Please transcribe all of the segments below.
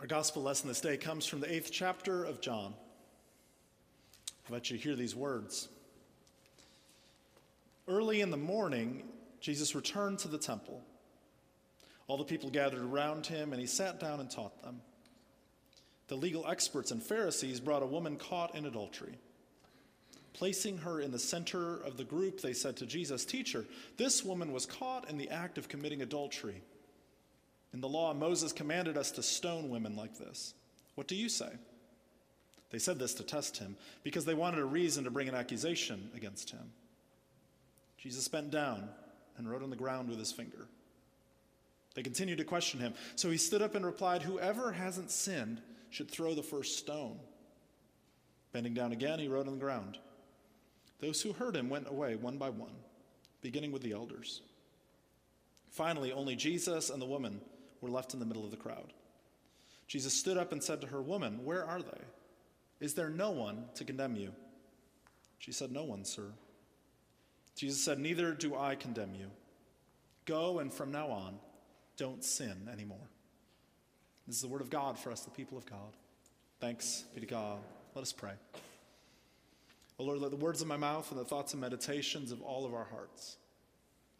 Our gospel lesson this day comes from the eighth chapter of John. I let you hear these words. Early in the morning, Jesus returned to the temple. All the people gathered around him, and he sat down and taught them. The legal experts and Pharisees brought a woman caught in adultery. Placing her in the center of the group, they said to Jesus, Teacher, this woman was caught in the act of committing adultery. In the law, Moses commanded us to stone women like this. What do you say? They said this to test him because they wanted a reason to bring an accusation against him. Jesus bent down and wrote on the ground with his finger. They continued to question him. So he stood up and replied, Whoever hasn't sinned should throw the first stone. Bending down again, he wrote on the ground. Those who heard him went away one by one, beginning with the elders. Finally, only Jesus and the woman were left in the middle of the crowd. Jesus stood up and said to her, Woman, where are they? Is there no one to condemn you? She said, No one, sir. Jesus said, Neither do I condemn you. Go and from now on, don't sin anymore. This is the word of God for us, the people of God. Thanks be to God. Let us pray. O Lord, let the words of my mouth and the thoughts and meditations of all of our hearts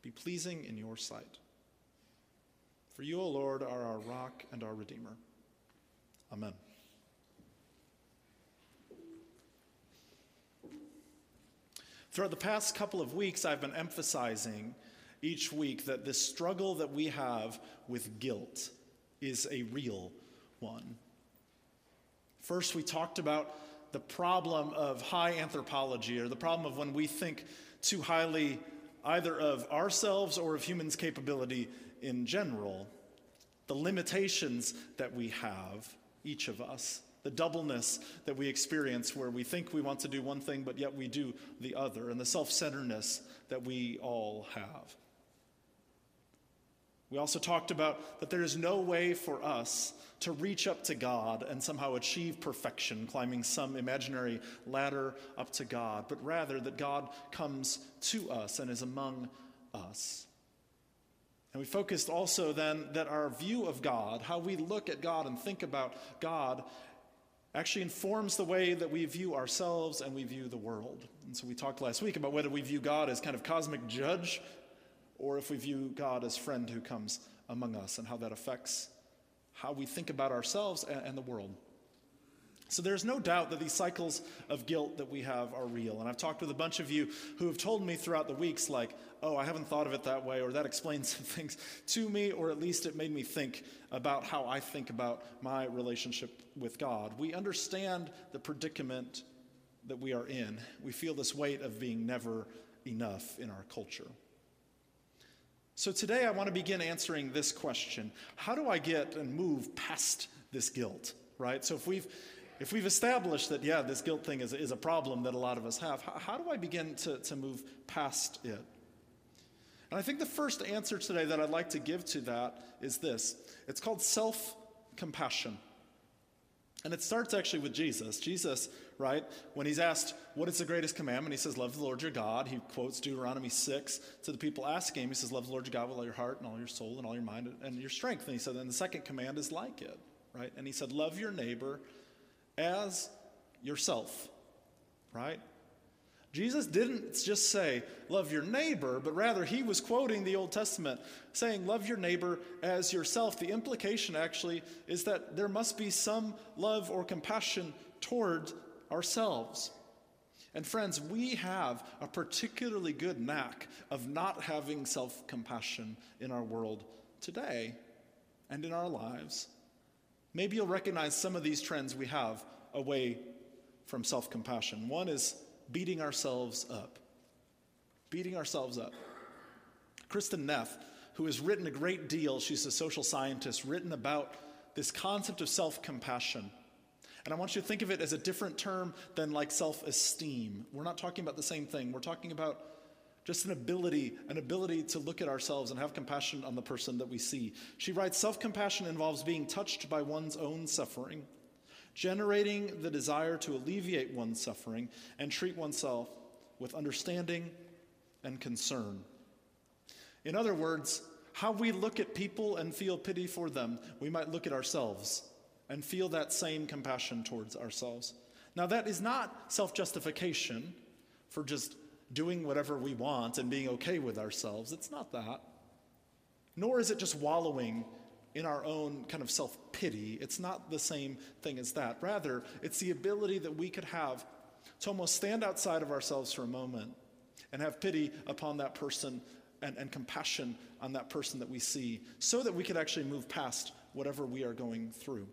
be pleasing in your sight. For you, O Lord, are our rock and our redeemer. Amen. Throughout the past couple of weeks, I've been emphasizing each week that this struggle that we have with guilt is a real one. First, we talked about the problem of high anthropology, or the problem of when we think too highly either of ourselves or of humans' capability in general, the limitations that we have, each of us the doubleness that we experience where we think we want to do one thing, but yet we do the other, and the self centeredness that we all have. We also talked about that there is no way for us to reach up to God and somehow achieve perfection, climbing some imaginary ladder up to God, but rather that God comes to us and is among us. And we focused also then that our view of God, how we look at God and think about God, actually informs the way that we view ourselves and we view the world. And so we talked last week about whether we view God as kind of cosmic judge or if we view God as friend who comes among us and how that affects how we think about ourselves and the world. So there's no doubt that these cycles of guilt that we have are real. And I've talked with a bunch of you who have told me throughout the weeks, like, oh, I haven't thought of it that way, or that explains some things to me, or at least it made me think about how I think about my relationship with God. We understand the predicament that we are in. We feel this weight of being never enough in our culture. So today I want to begin answering this question How do I get and move past this guilt? Right? So if we've if we've established that, yeah, this guilt thing is, is a problem that a lot of us have, how, how do I begin to, to move past it? And I think the first answer today that I'd like to give to that is this it's called self compassion. And it starts actually with Jesus. Jesus, right, when he's asked, What is the greatest commandment? He says, Love the Lord your God. He quotes Deuteronomy 6 to the people asking him. He says, Love the Lord your God with all your heart and all your soul and all your mind and your strength. And he said, And the second command is like it, right? And he said, Love your neighbor as yourself, right? Jesus didn't just say, love your neighbor, but rather he was quoting the Old Testament, saying, love your neighbor as yourself. The implication actually is that there must be some love or compassion toward ourselves. And friends, we have a particularly good knack of not having self compassion in our world today and in our lives. Maybe you'll recognize some of these trends we have away from self compassion. One is beating ourselves up. Beating ourselves up. Kristin Neff, who has written a great deal, she's a social scientist, written about this concept of self compassion. And I want you to think of it as a different term than like self esteem. We're not talking about the same thing. We're talking about just an ability, an ability to look at ourselves and have compassion on the person that we see. She writes Self compassion involves being touched by one's own suffering, generating the desire to alleviate one's suffering, and treat oneself with understanding and concern. In other words, how we look at people and feel pity for them, we might look at ourselves and feel that same compassion towards ourselves. Now, that is not self justification for just doing whatever we want and being okay with ourselves. It's not that. Nor is it just wallowing in our own kind of self pity. It's not the same thing as that. Rather, it's the ability that we could have to almost stand outside of ourselves for a moment and have pity upon that person and, and compassion on that person that we see so that we could actually move past whatever we are going through.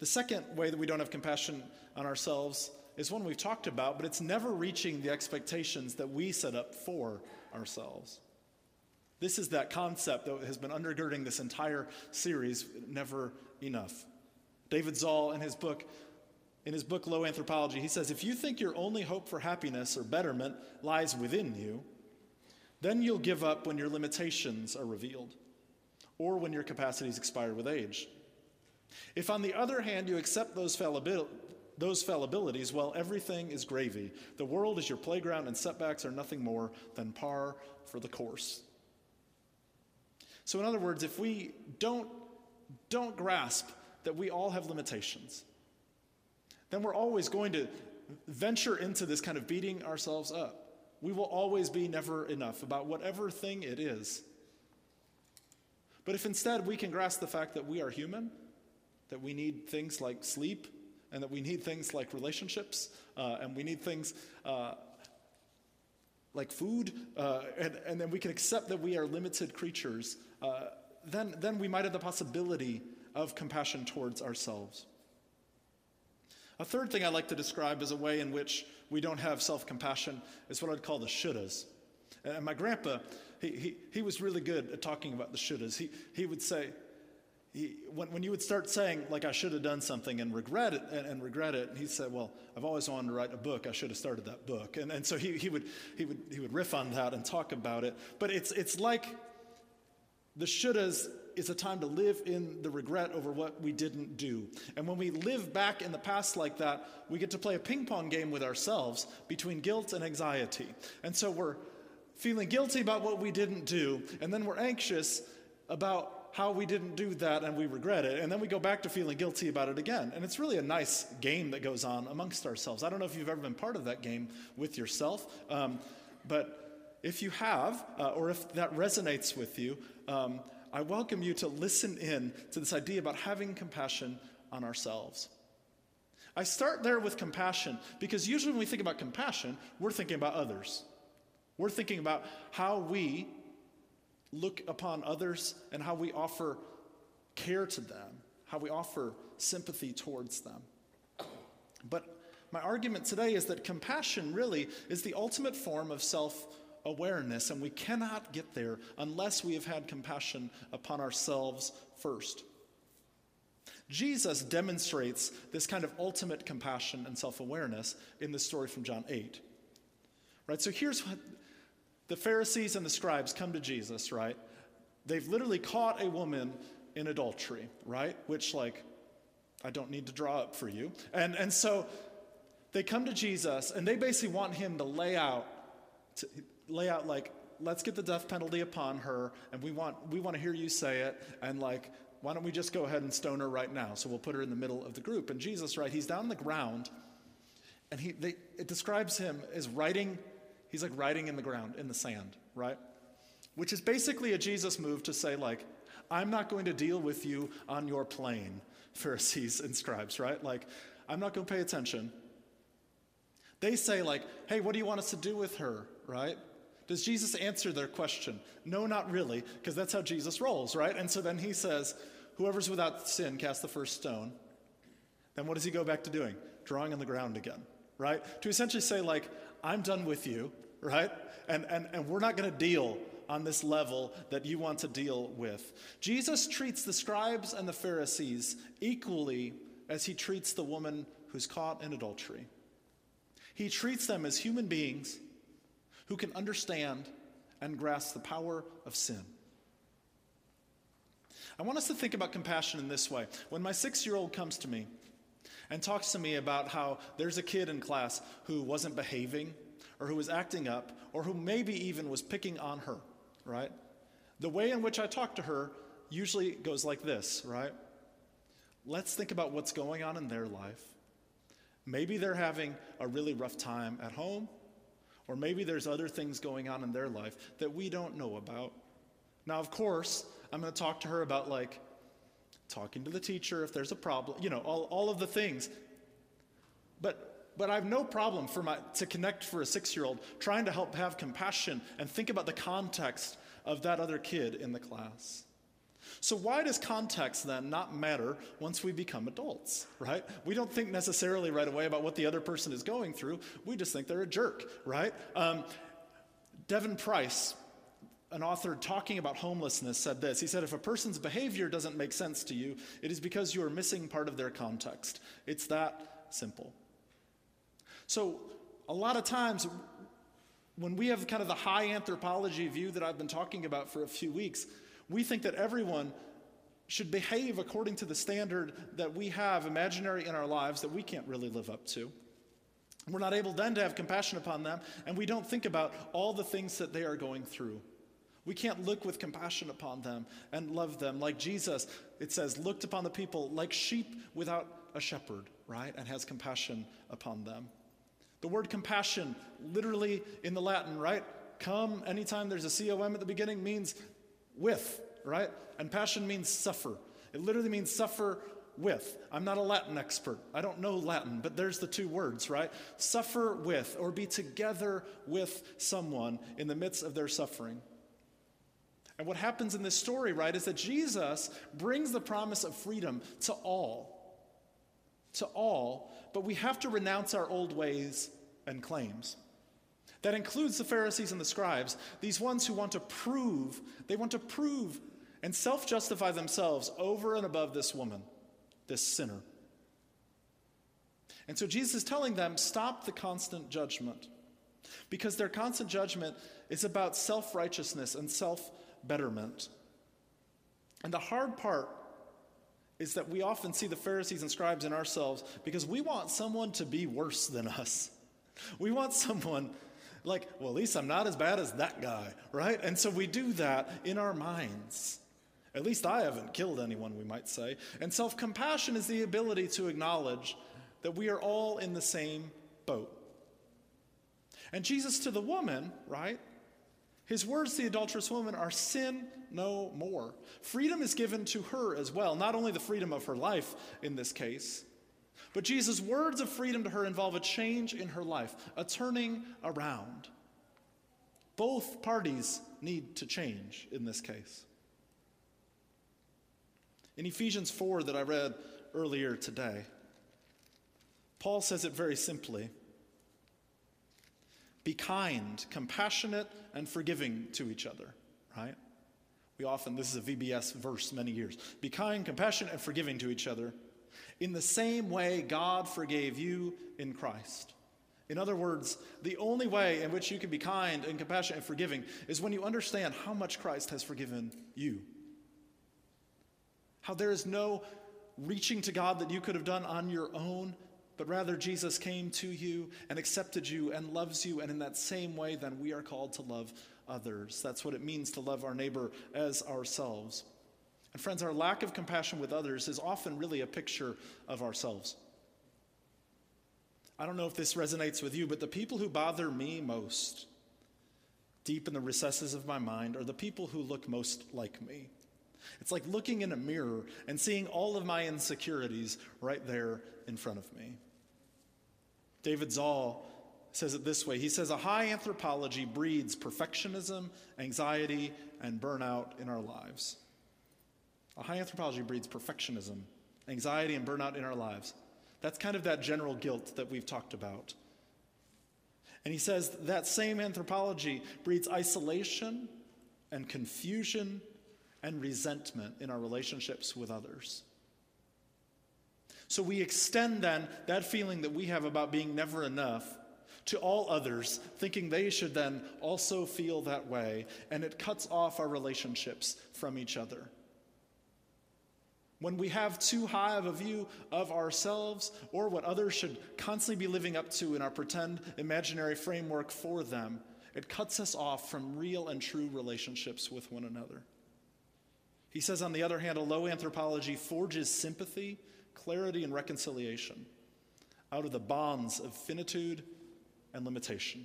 The second way that we don't have compassion on ourselves is one we've talked about, but it's never reaching the expectations that we set up for ourselves. This is that concept that has been undergirding this entire series, never enough. David Zahl, in his book, in his book Low Anthropology, he says, If you think your only hope for happiness or betterment lies within you, then you'll give up when your limitations are revealed or when your capacities expire with age. If, on the other hand, you accept those, fallibil- those fallibilities, well, everything is gravy. The world is your playground, and setbacks are nothing more than par for the course. So, in other words, if we don't, don't grasp that we all have limitations, then we're always going to venture into this kind of beating ourselves up. We will always be never enough about whatever thing it is. But if instead we can grasp the fact that we are human, that we need things like sleep, and that we need things like relationships, uh, and we need things uh, like food, uh, and, and then we can accept that we are limited creatures, uh, then, then we might have the possibility of compassion towards ourselves. A third thing I like to describe as a way in which we don't have self compassion is what I'd call the shouldas. And my grandpa, he, he, he was really good at talking about the shouldas. He, he would say, he, when, when you would start saying, like, I should have done something and regret it, and, and, regret it, he said, Well, I've always wanted to write a book. I should have started that book. And, and so he, he, would, he, would, he would riff on that and talk about it. But it's, it's like the shouldas is a time to live in the regret over what we didn't do. And when we live back in the past like that, we get to play a ping pong game with ourselves between guilt and anxiety. And so we're feeling guilty about what we didn't do, and then we're anxious about how we didn't do that and we regret it. And then we go back to feeling guilty about it again. And it's really a nice game that goes on amongst ourselves. I don't know if you've ever been part of that game with yourself, um, but if you have, uh, or if that resonates with you, um, I welcome you to listen in to this idea about having compassion on ourselves. I start there with compassion because usually when we think about compassion, we're thinking about others. We're thinking about how we look upon others and how we offer care to them, how we offer sympathy towards them. But my argument today is that compassion really is the ultimate form of self awareness, and we cannot get there unless we have had compassion upon ourselves first. Jesus demonstrates this kind of ultimate compassion and self awareness in the story from John 8. Right? So here's what the Pharisees and the scribes come to Jesus, right? They've literally caught a woman in adultery, right? Which, like, I don't need to draw up for you. And, and so they come to Jesus and they basically want him to lay out, to lay out, like, let's get the death penalty upon her and we want, we want to hear you say it. And, like, why don't we just go ahead and stone her right now? So we'll put her in the middle of the group. And Jesus, right, he's down on the ground and he, they, it describes him as writing He's like writing in the ground, in the sand, right? Which is basically a Jesus move to say, like, I'm not going to deal with you on your plane, Pharisees and scribes, right? Like, I'm not going to pay attention. They say, like, hey, what do you want us to do with her, right? Does Jesus answer their question? No, not really, because that's how Jesus rolls, right? And so then he says, whoever's without sin, cast the first stone. Then what does he go back to doing? Drawing on the ground again, right? To essentially say, like, I'm done with you right? And, and, and we're not going to deal on this level that you want to deal with. Jesus treats the scribes and the Pharisees equally as he treats the woman who's caught in adultery. He treats them as human beings who can understand and grasp the power of sin. I want us to think about compassion in this way. When my six year old comes to me and talks to me about how there's a kid in class who wasn't behaving or who was acting up, or who maybe even was picking on her, right? The way in which I talk to her usually goes like this, right? let's think about what's going on in their life. Maybe they're having a really rough time at home, or maybe there's other things going on in their life that we don't know about. Now, of course, I'm going to talk to her about like talking to the teacher if there's a problem, you know, all, all of the things. But but I have no problem for my, to connect for a six year old, trying to help have compassion and think about the context of that other kid in the class. So, why does context then not matter once we become adults, right? We don't think necessarily right away about what the other person is going through. We just think they're a jerk, right? Um, Devon Price, an author talking about homelessness, said this. He said, If a person's behavior doesn't make sense to you, it is because you are missing part of their context. It's that simple. So, a lot of times, when we have kind of the high anthropology view that I've been talking about for a few weeks, we think that everyone should behave according to the standard that we have imaginary in our lives that we can't really live up to. We're not able then to have compassion upon them, and we don't think about all the things that they are going through. We can't look with compassion upon them and love them. Like Jesus, it says, looked upon the people like sheep without a shepherd, right? And has compassion upon them. The word compassion, literally in the Latin, right? Come, anytime there's a com at the beginning, means with, right? And passion means suffer. It literally means suffer with. I'm not a Latin expert. I don't know Latin, but there's the two words, right? Suffer with, or be together with someone in the midst of their suffering. And what happens in this story, right, is that Jesus brings the promise of freedom to all. To all, but we have to renounce our old ways and claims. That includes the Pharisees and the scribes, these ones who want to prove, they want to prove and self justify themselves over and above this woman, this sinner. And so Jesus is telling them stop the constant judgment because their constant judgment is about self righteousness and self betterment. And the hard part is that we often see the Pharisees and scribes in ourselves because we want someone to be worse than us. We want someone like, well, at least I'm not as bad as that guy, right? And so we do that in our minds. At least I haven't killed anyone, we might say. And self compassion is the ability to acknowledge that we are all in the same boat. And Jesus to the woman, right? His words to the adulterous woman are sin no more. Freedom is given to her as well, not only the freedom of her life in this case, but Jesus' words of freedom to her involve a change in her life, a turning around. Both parties need to change in this case. In Ephesians 4, that I read earlier today, Paul says it very simply Be kind, compassionate, and forgiving to each other, right? We often, this is a VBS verse many years. Be kind, compassionate, and forgiving to each other in the same way God forgave you in Christ. In other words, the only way in which you can be kind and compassionate and forgiving is when you understand how much Christ has forgiven you. How there is no reaching to God that you could have done on your own, but rather Jesus came to you and accepted you and loves you, and in that same way, then we are called to love others. That's what it means to love our neighbor as ourselves. And friends, our lack of compassion with others is often really a picture of ourselves. I don't know if this resonates with you, but the people who bother me most, deep in the recesses of my mind, are the people who look most like me. It's like looking in a mirror and seeing all of my insecurities right there in front of me. David Zahl says it this way He says, A high anthropology breeds perfectionism, anxiety, and burnout in our lives. A high anthropology breeds perfectionism, anxiety, and burnout in our lives. That's kind of that general guilt that we've talked about. And he says that same anthropology breeds isolation and confusion and resentment in our relationships with others. So we extend then that feeling that we have about being never enough to all others, thinking they should then also feel that way, and it cuts off our relationships from each other. When we have too high of a view of ourselves or what others should constantly be living up to in our pretend imaginary framework for them, it cuts us off from real and true relationships with one another. He says, on the other hand, a low anthropology forges sympathy, clarity, and reconciliation out of the bonds of finitude and limitation.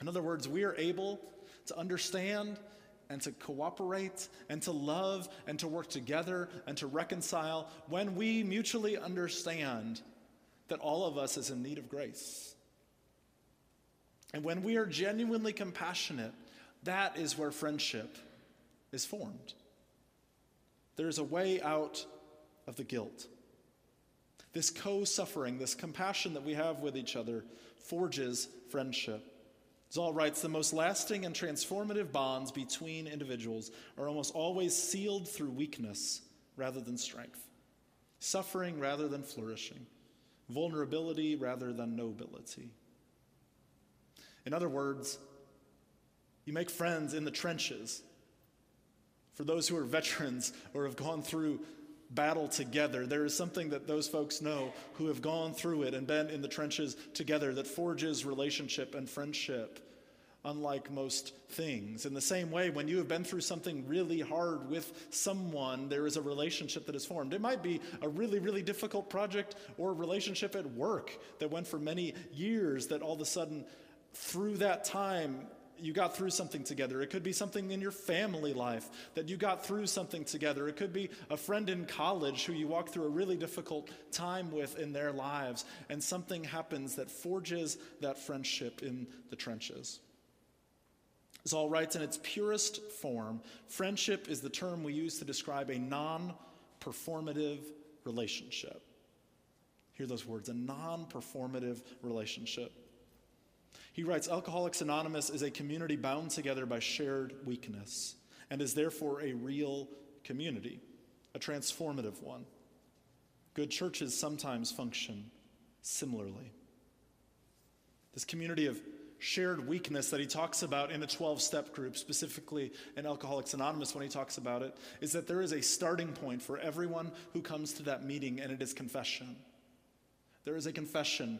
In other words, we are able to understand and to cooperate and to love and to work together and to reconcile when we mutually understand that all of us is in need of grace. And when we are genuinely compassionate, that is where friendship is formed. There is a way out of the guilt. This co suffering, this compassion that we have with each other, forges friendship. Zahl writes the most lasting and transformative bonds between individuals are almost always sealed through weakness rather than strength, suffering rather than flourishing, vulnerability rather than nobility. In other words, you make friends in the trenches. For those who are veterans or have gone through battle together, there is something that those folks know who have gone through it and been in the trenches together that forges relationship and friendship unlike most things. In the same way, when you have been through something really hard with someone, there is a relationship that is formed. It might be a really, really difficult project or a relationship at work that went for many years that all of a sudden, through that time, you got through something together. It could be something in your family life that you got through something together. It could be a friend in college who you walked through a really difficult time with in their lives, and something happens that forges that friendship in the trenches. Zahl writes in its purest form friendship is the term we use to describe a non performative relationship. Hear those words a non performative relationship. He writes Alcoholics Anonymous is a community bound together by shared weakness and is therefore a real community, a transformative one. Good churches sometimes function similarly. This community of shared weakness that he talks about in the 12 step group, specifically in Alcoholics Anonymous when he talks about it, is that there is a starting point for everyone who comes to that meeting, and it is confession. There is a confession.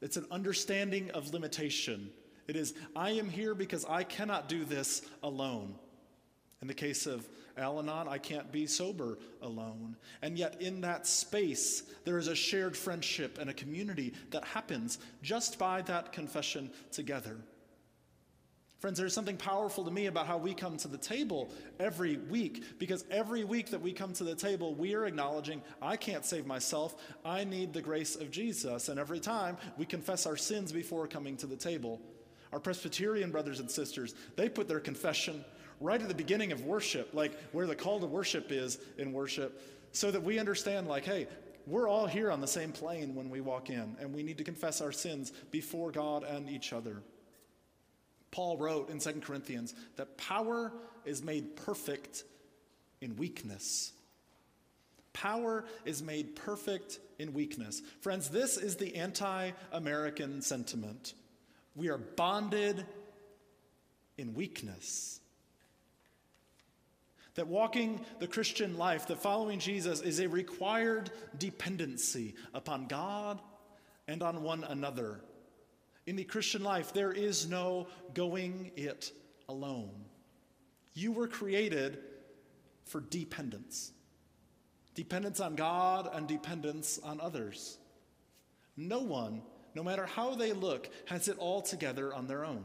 It's an understanding of limitation. It is, I am here because I cannot do this alone. In the case of Al Anon, I can't be sober alone. And yet, in that space, there is a shared friendship and a community that happens just by that confession together. Friends, there's something powerful to me about how we come to the table every week, because every week that we come to the table, we are acknowledging, I can't save myself. I need the grace of Jesus. And every time we confess our sins before coming to the table. Our Presbyterian brothers and sisters, they put their confession right at the beginning of worship, like where the call to worship is in worship, so that we understand, like, hey, we're all here on the same plane when we walk in, and we need to confess our sins before God and each other. Paul wrote in 2 Corinthians that power is made perfect in weakness. Power is made perfect in weakness. Friends, this is the anti American sentiment. We are bonded in weakness. That walking the Christian life, that following Jesus, is a required dependency upon God and on one another. In the Christian life, there is no going it alone. You were created for dependence dependence on God and dependence on others. No one, no matter how they look, has it all together on their own.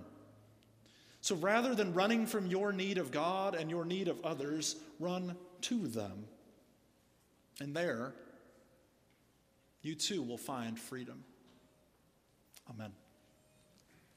So rather than running from your need of God and your need of others, run to them. And there, you too will find freedom. Amen.